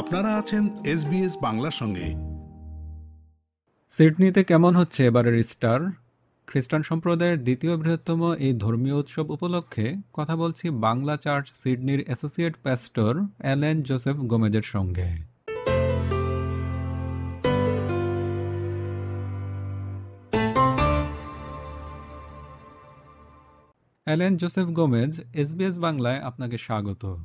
আপনারা আছেন এসবিএস বাংলার সঙ্গে। সিডনিতে কেমন হচ্ছে এবারের ইস্টার খ্রিস্টান সম্প্রদায়ের দ্বিতীয় বৃহত্তম এই ধর্মীয় উৎসব উপলক্ষে কথা বলছি বাংলা চার্চ সিডনির অ্যাসোসিয়েট প্যাস্টর অ্যালেন জোসেফ গোমেজের সঙ্গে। অ্যালেন জোসেফ গোমেজ এসবিএস বাংলায় আপনাকে স্বাগত।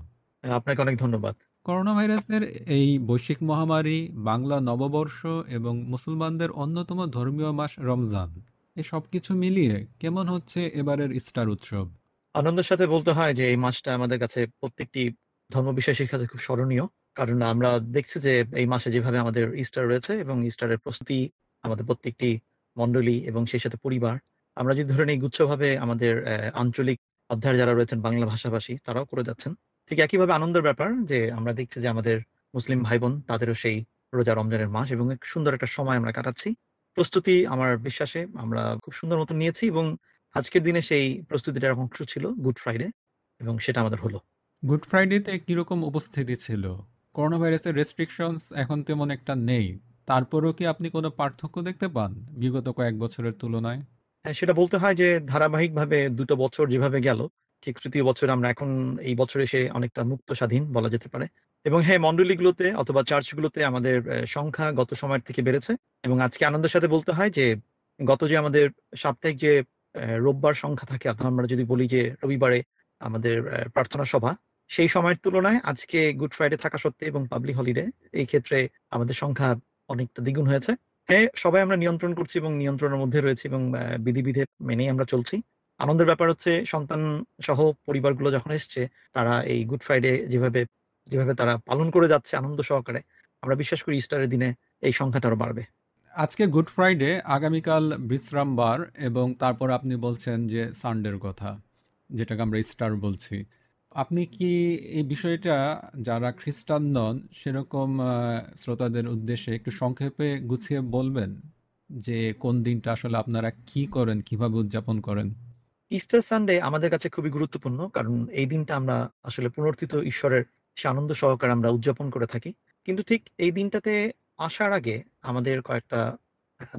আপনাকে অনেক ধন্যবাদ। করোনা ভাইরাসের এই বৈশ্বিক মহামারী, বাংলা নববর্ষ এবং মুসলমানদের অন্যতম ধর্মীয় মাস রমজান। এই সব কিছু মিলিয়ে কেমন হচ্ছে এবারের ইস্টার উৎসব? আনন্দের সাথে বলতে হয় যে এই মাসটা আমাদের কাছে প্রত্যেকটি ধর্মবিশ্বাসীর কাছে খুব স্মরণীয়। কারণ আমরা দেখছি যে এই মাসে যেভাবে আমাদের ইস্টার রয়েছে এবং ইস্টারের প্রস্তুতি আমাদের প্রত্যেকটি মণ্ডলী এবং সেই সাথে পরিবার। আমরা যদি ধরে এই গুচ্ছভাবে আমাদের আঞ্চলিক অধ্যায় যারা রয়েছেন বাংলা ভাষাভাষী, তারাও করে যাচ্ছেন। ঠিক একইভাবে আনন্দের ব্যাপার যে আমরা দেখছি যে আমাদের মুসলিম ভাই বোন তাদেরও সেই রোজা রমজানের মাস এবং এক সুন্দর একটা সময় আমরা কাটাচ্ছি। প্রস্তুতি আমার বিশ্বাসে আমরা খুব সুন্দর মতো নিয়েছি এবং আজকের দিনে সেই প্রস্তুতিটার অংশ ছিল গুড ফ্রাইডে এবং সেটা আমাদের হলো। গুড ফ্রাইডেতে কীরকম উপস্থিতি ছিল? করোনা ভাইরাসের রেস্ট্রিকশনস এখন তেমন একটা নেই। তারপরেও কি আপনি কোনো পার্থক্য দেখতে পান বিগত কয়েক বছরের তুলনায়? হ্যাঁ সেটা বলতে হয় যে ধারাবাহিকভাবে দুটো বছর যেভাবে গেল ঠিক তৃতীয় বছর আমরা এখন এই বছর এসে অনেকটা মুক্ত স্বাধীন বলা যেতে পারে। এবং হ্যাঁ মণ্ডলীগুলোতে অথবা চার্চগুলোতে আমাদের সংখ্যা গত সময়ের থেকে বেড়েছে এবং আজকে আনন্দের সাথে বলতে হয় যে, গত যে আমাদের সাপ্তাহিক যে রোববার সংখ্যা থাকে অর্থাৎ আমরা যদি বলি যে, রবিবারে আমাদের প্রার্থনা সভা, সেই সময়ের তুলনায় আজকে গুড ফ্রাইডে থাকা সত্ত্বে এবং পাবলিক হলিডে এই ক্ষেত্রে আমাদের সংখ্যা অনেকটা দ্বিগুণ হয়েছে। হ্যাঁ সবাই আমরা নিয়ন্ত্রণ করছি এবং নিয়ন্ত্রণের মধ্যে রয়েছি এবং বিধিবিধে মেনেই আমরা চলছি। আনন্দের ব্যাপার হচ্ছে সন্তান সহ পরিবারগুলো যখন এসছে, তারা এই গুড ফ্রাইডে যেভাবে যেভাবে তারা পালন করে যাচ্ছে আনন্দ সহকারে, আমরা বিশ্বাস করি ইস্টারের দিনে এই সংখ্যাটা আরও বাড়বে। আজকে গুড ফ্রাইডে আগামীকাল বিশ্রামবার এবং তারপর আপনি বলছেন যে সানডের কথা, যেটাকে আমরা স্টার বলছি। আপনি কি এই বিষয়টা, যারা খ্রিস্টান নন, সেরকম শ্রোতাদের উদ্দেশ্যে একটু সংক্ষেপে গুছিয়ে বলবেন? যে কোন দিনটা আসলে আপনারা কি করেন, কীভাবে উদযাপন করেন? ইস্টার সানডে আমাদের কাছে খুবই গুরুত্বপূর্ণ, কারণ এই দিনটা আমরা আসলে পুনর্থিত ঈশ্বরের সে আনন্দ সহকারে আমরা উদযাপন করে থাকি। কিন্তু ঠিক এই দিনটাতে আসার আগে আমাদের কয়েকটা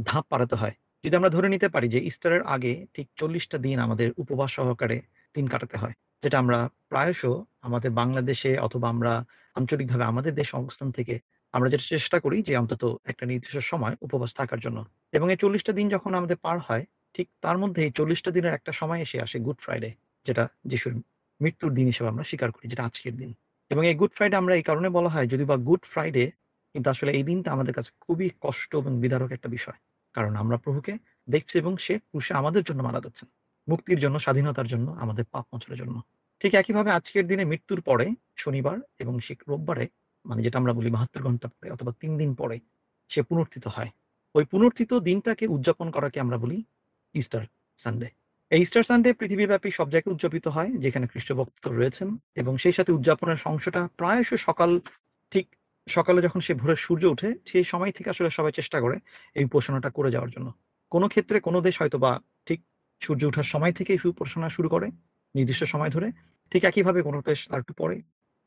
ধাপ পারাতে হয়। যদি আমরা ধরে নিতে পারি যে ইস্টারের আগে ঠিক চল্লিশটা দিন আমাদের উপবাস সহকারে দিন কাটাতে হয়, যেটা আমরা প্রায়শ আমাদের বাংলাদেশে অথবা আমরা আঞ্চলিকভাবে আমাদের দেশ অবস্থান থেকে আমরা যেটা চেষ্টা করি যে অন্তত একটা নির্দিষ্ট সময় উপবাস থাকার জন্য। এবং এই চল্লিশটা দিন যখন আমাদের পার হয় ঠিক তার মধ্যে এই চল্লিশটা দিনের একটা সময় এসে আসে গুড ফ্রাইডে, যেটা যিশুর মৃত্যুর দিন হিসেবে আমরা স্বীকার করি, যেটা আজকের দিন। এবং এই গুড ফ্রাইডে আমরা এই কারণে বলা হয় যদি বা গুড ফ্রাইডে কিন্তু আসলে এই দিনটা আমাদের কাছে খুবই কষ্ট এবং বিদারক একটা বিষয়। কারণ আমরা প্রভুকে দেখছি এবং সে ক্রুশে আমাদের জন্য মারা যাচ্ছেন মুক্তির জন্য, স্বাধীনতার জন্য, আমাদের পাপ মোচনের জন্য। ঠিক একইভাবে আজকের দিনে মৃত্যুর পরে শনিবার এবং সে রোববারে মানে যেটা আমরা বলি বাহাত্তর ঘণ্টা পরে অথবা তিন দিন পরে সে পুনর্থিত হয়। ওই পুনর্থিত দিনটাকে উদযাপন করাকে আমরা বলি ইস্টার সানডে এই ইস্টার সানডে পৃথিবীব্যাপী সব জায়গায় উদযাপিত হয়, যেখানে খ্রিস্ট ভক্ত রয়েছেন এবং সেই সাথে উদযাপনের অংশটা প্রায়শ সকাল ঠিক সকালে যখন সে ভোরের সূর্য ওঠে, সেই সময় থেকে আসলে সবাই চেষ্টা করে এই উপাসনাটা করে যাওয়ার জন্য। কোনো ক্ষেত্রে কোনো দেশ হয়তো বা ঠিক সূর্য ওঠার সময় থেকে এই উপাসনা শুরু করে, নির্দিষ্ট সময় ধরে। ঠিক একইভাবে কোনো দেশ আর একটু পরে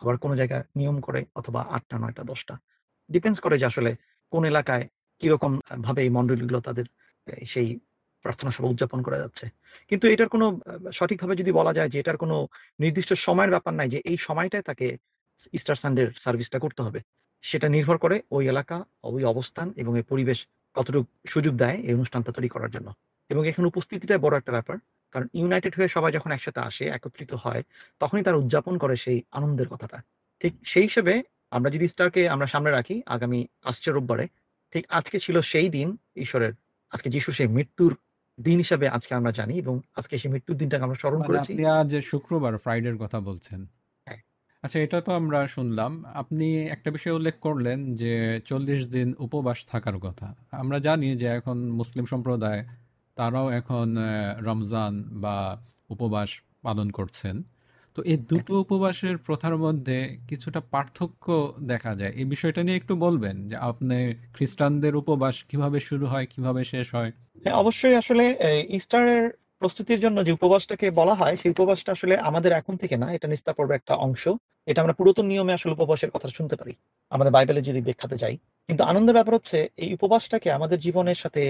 আবার কোনো জায়গায় নিয়ম করে অথবা আটটা, নয়টা, দশটা। ডিপেন্ডস করে যে আসলে কোন এলাকায় কীরকম ভাবে এই মন্ডলীগুলো তাদের সেই প্রার্থনা সভা উদযাপন করা যাচ্ছে। কিন্তু এটার কোনো সঠিকভাবে যদি বলা যায় যে এটার কোনো নির্দিষ্ট সময়ের ব্যাপার নাই যে এই সময়টায় তাকে ইস্টার সানডের সার্ভিসটা করতে হবে। সেটা নির্ভর করে ওই এলাকা, ওই অবস্থান এবং এই পরিবেশ কতটুকু সুযোগ দেয় এই অনুষ্ঠানটা তৈরি করার জন্য। এবং এখানে উপস্থিতিটাই বড় একটা ব্যাপার। কারণ ইউনাইটেড হয়ে সবাই যখন একসাথে আসে, একত্রিত হয়, তখনই তারা উদযাপন করে সেই আনন্দের কথাটা। ঠিক সেই হিসেবে আমরা যদি ইস্টারকে আমরা সামনে রাখি, আগামী আসছে রোববারে, ঠিক আজকে ছিল সেই দিন, ঈশ্বরের, আজকে যিশু সেই মৃত্যুর দিন হিসাবে আজকে আমরা জানি এবং আজকে সেই মৃত্যুর দিনটাকে আমরা স্মরণ মানে করেছি। আপনি আজ শুক্রবার ফ্রাইডের কথা বলছেন। হ্যাঁ। আচ্ছা এটা তো আমরা শুনলাম। আপনি একটা বিষয় উল্লেখ করলেন যে চল্লিশ দিন উপবাস থাকার কথা। আমরা জানি যে এখন মুসলিম সম্প্রদায় তারাও এখন রমজান বা উপবাস পালন করছেন। তো এই দুটো উপবাসের প্রথার মধ্যে কিছুটা পার্থক্য দেখা যায়। এই বিষয়টা নিয়ে একটু বলবেন যে আপনি খ্রিস্টানদের উপবাস কীভাবে শুরু হয় কীভাবে শেষ হয়? হ্যাঁ অবশ্যই আসলে ইস্টারের প্রস্তুতির জন্য যে উপবাসটাকে বলা হয়, সেই উপবাসটা আসলে আমাদের এখন থেকে না, এটা নিস্তার পর্বে একটা অংশ। এটা আমরা পুরাতন নিয়মে আসলে উপবাসের কথা শুনতে পারি, আমাদের বাইবেলে যদি ব্যাখ্যাতে যাই। কিন্তু আনন্দের ব্যাপার হচ্ছে, এই উপবাসটাকে আমাদের জীবনের সাথে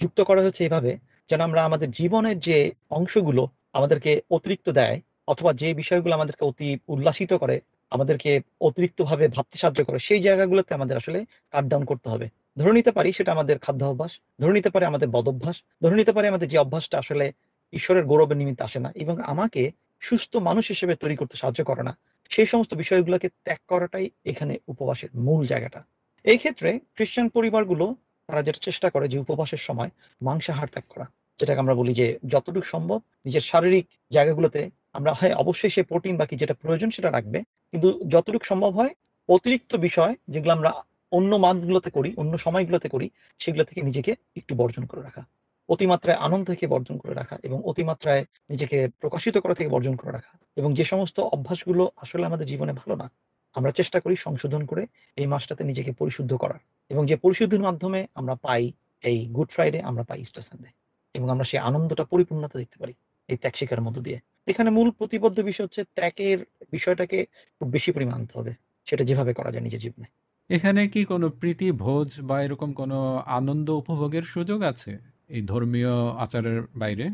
যুক্ত করা হয়েছে এভাবে, যেন আমরা আমাদের জীবনের যে অংশগুলো আমাদেরকে অতিরিক্ত দেয়, অথবা যে বিষয়গুলো আমাদেরকে অতি উল্লাসিত করে, আমাদেরকে অতিরিক্তভাবে ভাবতে সাহায্য করে, সেই জায়গাগুলোতে আমাদের আসলে কাট ডাউন করতে হবে। ধরে নিতে পারি সেটা আমাদের খাদ্য অভ্যাস ধরে নিতে পারে আমাদের বদ অভ্যাস ধরে নিতে পারে আমাদের যে অভ্যাসটা আসলে ঈশ্বরের গৌরবের নিমিত্ত আসে না এবং আমাকে সুস্থ মানুষ হিসেবে তৈরি করতে সাহায্য করে না। সেই সমস্ত বিষয়গুলোকে ত্যাগ করাটাই এখানে উপবাসের মূল জায়গাটা। এই ক্ষেত্রে খ্রিস্টান পরিবারগুলো, তারা যেটা চেষ্টা করে যে উপবাসের সময় মাংসাহার ত্যাগ করা, যেটাকে আমরা বলি যে যতটুকু সম্ভব নিজের শারীরিক জায়গাগুলোতে আমরা হয়, অবশ্যই সে প্রোটিন বাকি যেটা প্রয়োজন সেটা রাখবে, কিন্তু যতটুকু সম্ভব হয় অতিরিক্ত বিষয় যেগুলো আমরা অন্য মানগুলোতে করি, অন্য সময়গুলোতে করি, সেগুলো থেকে নিজেকে একটু বর্জন করে রাখা। অতিমাত্রায় আনন্দ থেকে বর্জন করে রাখা এবং অতিমাত্রায় নিজেকে প্রকাশিত করা থেকে বর্জন করে রাখা এবং যে সমস্ত অভ্যাসগুলো আসলে আমাদের জীবনে ভালো না, আমরা চেষ্টা করি সংশোধন করে এই মাসটাতে নিজেকে পরিশুদ্ধ করার এবং যে পরিশুদ্ধির মাধ্যমে আমরা পাই এই গুড ফ্রাইডে আমরা পাই ইস্টার সানডে এবং আমরা সেই আনন্দটা, পরিপূর্ণতা দেখতে পারি এই ত্যাগ শিকার মধ্য দিয়ে। এখানে মূল প্রতিবদ্ধ বিষয় হচ্ছে ত্যাগের বিষয়টাকে খুব বেশি পরিমাণ আনতে হবে, সেটা যেভাবে করা যায় নিজের জীবনে। এখানে কি কোনো প্রীতি, ভোজ বা এরকম কোনো আনন্দ উপভোগের সুযোগ আছে এই ধর্মীয় আচারের বাইরে?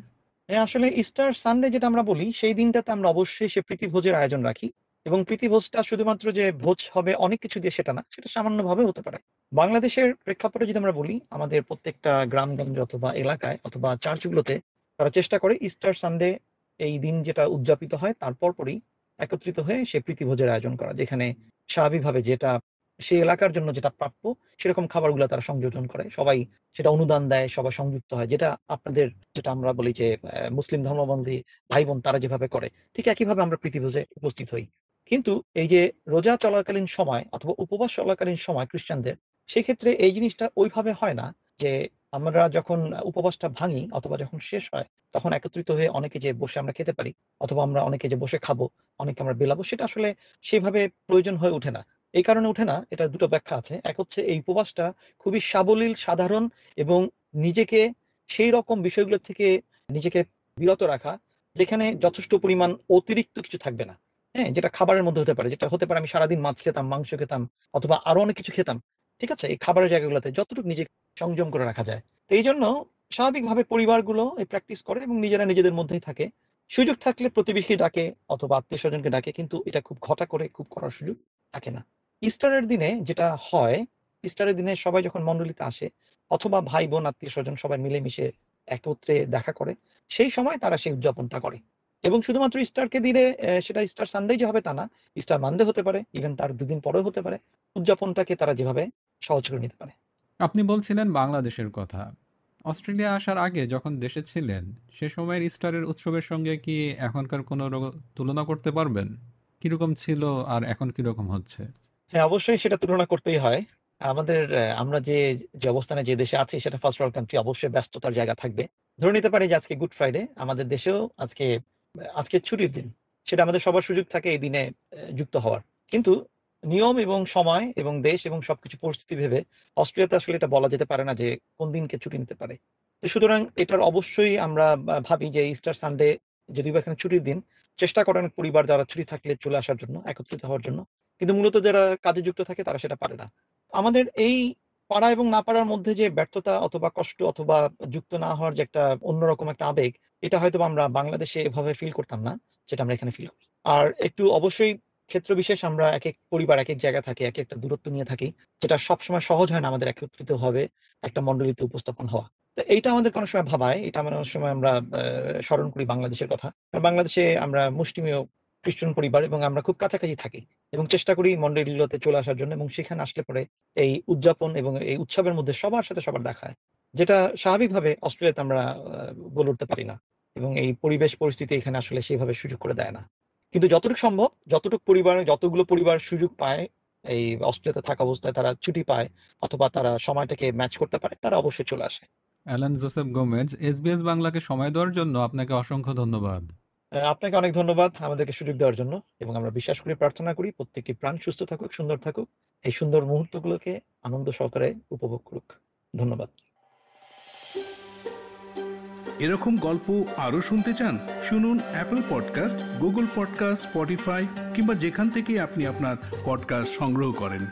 আসলে ইস্টার সানডে যেটা আমরা বলি, সেই দিনটাতে আমরা অবশ্যই সে প্রীতিভোজের আয়োজন রাখি এবং প্রীতিভোজটা শুধুমাত্র যে ভোজ হবে অনেক কিছু দিয়ে সেটা না, সেটা সামান্যভাবে হতে পারে। বাংলাদেশের প্রেক্ষাপটে যদি আমরা বলি, আমাদের প্রত্যেকটা গ্রামগঞ্জ অথবা এলাকায় অথবা চার্চগুলোতে তারা চেষ্টা করে ইস্টার সানডে এই দিন যেটা উদযাপিত হয় তারপর পরই একত্রিত হয়ে সে প্রীতিভোজের আয়োজন করা, যেখানে স্বাভাবিকভাবে যেটা সেই এলাকার জন্য যেটা প্রাপ্য, সেরকম খাবারগুলো তারা সংযোজন করে। সবাই সেটা অনুদান দেয়, সবাই সংযুক্ত হয়, যেটা আপনাদের, যেটা আমরা বলি যে মুসলিম ধর্মবন্ধী ভাই বোন তারা যেভাবে করে, ঠিক একইভাবে আমরা প্রীতিভোজে উপস্থিত হই। কিন্তু এই যে রোজা চলাকালীন সময় অথবা উপবাস চলাকালীন সময় খ্রিস্টানদের, সেক্ষেত্রে এই জিনিসটা ওইভাবে হয় না যে, আমরা যখন উপবাসটা ভাঙি অথবা যখন শেষ হয়, তখন একত্রিত হয়ে অনেকে যে বসে আমরা খেতে পারি, অথবা আমরা অনেকে যে বসে খাব, অনেকে আমরা বেলাবো, সেটা আসলে সেভাবে প্রয়োজন হয়ে ওঠে না। এই কারণে ওঠে না এটা দুটো ব্যাখ্যা আছে। এক হচ্ছে, এই উপবাসটা খুবই সাবলীল, সাধারণ এবং নিজেকে সেই রকম বিষয়গুলো থেকে নিজেকে বিরত রাখা, যেখানে যথেষ্ট পরিমাণ অতিরিক্ত কিছু থাকবে না। হ্যাঁ যেটা খাবারের মধ্যে হতে পারে, যেটা হতে পারে আমি সারাদিন মাছ খেতাম, মাংস খেতাম অথবা আরও অনেক কিছু খেতাম, ঠিক আছে? এই খাবারের জায়গাগুলোতে যতটুকু নিজে সংযম করে রাখা যায়। তো এই জন্য স্বাভাবিকভাবে পরিবারগুলো এই প্র্যাকটিস করে এবং নিজেরা নিজেদের মধ্যেই থাকে। সুযোগ থাকলে প্রতিবেশী ডাকে অথবা আত্মীয় স্বজনকে ডাকে, কিন্তু এটা খুব ঘটা করে, খুব করার সুযোগ থাকে না। ইস্টারের দিনে যেটা হয় ইস্টারের দিনে সবাই যখন মণ্ডলীতে আসে অথবা ভাই বোন আত্মীয় স্বজন সবাই মিলেমিশে একত্রে দেখা করে সেই সময় তারা সেই উদযাপনটা করে। এবং শুধুমাত্র ইস্টারকে আহ, সেটা ইস্টার সানডে যে হবে তা না ইস্টার মানডে হতে পারে ইভেন তার দুদিন পরেও হতে পারে উদযাপনটাকে তারা যেভাবে সহজ করে নিতে পারে। আপনি বলছিলেন বাংলাদেশের কথা। অস্ট্রেলিয়া আসার আগে যখন দেশে ছিলেন সে সময়ের ইস্টারের উৎসবের সঙ্গে কি এখনকার কোনো তুলনা করতে পারবেন? কীরকম ছিল আর এখন কীরকম হচ্ছে? হ্যাঁ অবশ্যই সেটা তুলনা করতেই হয়। আমাদের আমরা যে যে অবস্থানে যে দেশে আছি সেটা ফার্স্ট ওয়ার্ল্ড কান্ট্রি অবশ্যই ব্যস্ততার জায়গা থাকবে। ধরে নিতে পারি যে আজকে গুড ফ্রাইডে আমাদের দেশেও আজকে আজকে ছুটির দিন। সেটা আমাদের সবার সুযোগ থাকে এই দিনে যুক্ত হওয়ার। কিন্তু নিয়ম এবং সময় এবং দেশ এবং সবকিছু পরিস্থিতি ভেবে অস্ট্রেলিয়াতে আসলে এটা বলা যেতে পারে না যে কোন দিনকে ছুটি নিতে পারে। তো সুতরাং এটার অবশ্যই আমরা ভাবি যে ইস্টার সানডে যদিও এখানে ছুটির দিন, চেষ্টা করেন পরিবার যারা ছুটি থাকলে চলে আসার জন্য, একত্রিত হওয়ার জন্য। কিন্তু মূলত যারা কাজে যুক্ত থাকে তারা সেটা পারে না। আমাদের এই পারা এবং না পারার মধ্যে যে ব্যর্থতা অথবা কষ্ট অথবা যুক্ত না হওয়ার যে একটা অন্যরকম একটা আবেগ, এটা হয়তো আমরা বাংলাদেশে এভাবে ফিল করতাম না, যেটা আমরা এখানে ফিল করি। আর একটু অবশ্যই ক্ষেত্র বিশেষ আমরা এক এক পরিবার, এক এক জায়গায় থাকি, এক একটা দূরত্ব নিয়ে থাকি, যেটা সবসময় সহজ হয় না আমাদের একত্রিত হবে, একটা মন্ডলীতে উপস্থাপন হওয়া। তো এইটা আমাদের কোনো সময় ভাবায়, এটা অনেক সময় আমরা স্মরণ করি বাংলাদেশের কথা। বাংলাদেশে আমরা মুষ্টিমেয় খ্রিস্টান পরিবার এবং আমরা খুব কাছাকাছি থাকি এবং চেষ্টা করি মন্ডলীগুলোতে চলে আসার জন্য এবং সেখানে আসলে পরে এই উদযাপন এবং এই উৎসবের মধ্যে সবার সাথে সবার দেখা হয়, যেটা স্বাভাবিকভাবে অস্ট্রেলিয়াতে আমরা বলে উঠতে পারি না এবং এই পরিবেশ পরিস্থিতি এখানে আসলে সেইভাবে সুযোগ করে দেয় না। কিন্তু যতটুকু সম্ভব, যতটুকু পরিবার, যতগুলো পরিবার সুযোগ পায়, এই অস্ট্রেলিয়াতে থাকা অবস্থায় তারা ছুটি পায় অথবা তারা সময়টাকে ম্যাচ করতে পারে, তারা অবশ্যই চলে আসে। অ্যালান জোসেফ গোমেজ এসবিএস বাংলাকে সময় দেওয়ার জন্য আপনাকে অসংখ্য ধন্যবাদ। আপনাকে অনেক ধন্যবাদ আমাদেরকে সুযোগ দেওয়ার জন্য এবং আমরা বিশ্বাস করি, প্রার্থনা করি, প্রত্যেকটি প্রাণ সুস্থ থাকুক, সুন্দর থাকুক। এই সুন্দর মুহূর্তগুলোকে আনন্দ সহকারে উপভোগ করুক। ধন্যবাদ। এরকম গল্প আরও শুনতে চান, শুনুন Apple podcast Google podcast Spotify কিংবা যেখান থেকে আপনি আপনার পডকাস্ট সংগ্রহ করেন।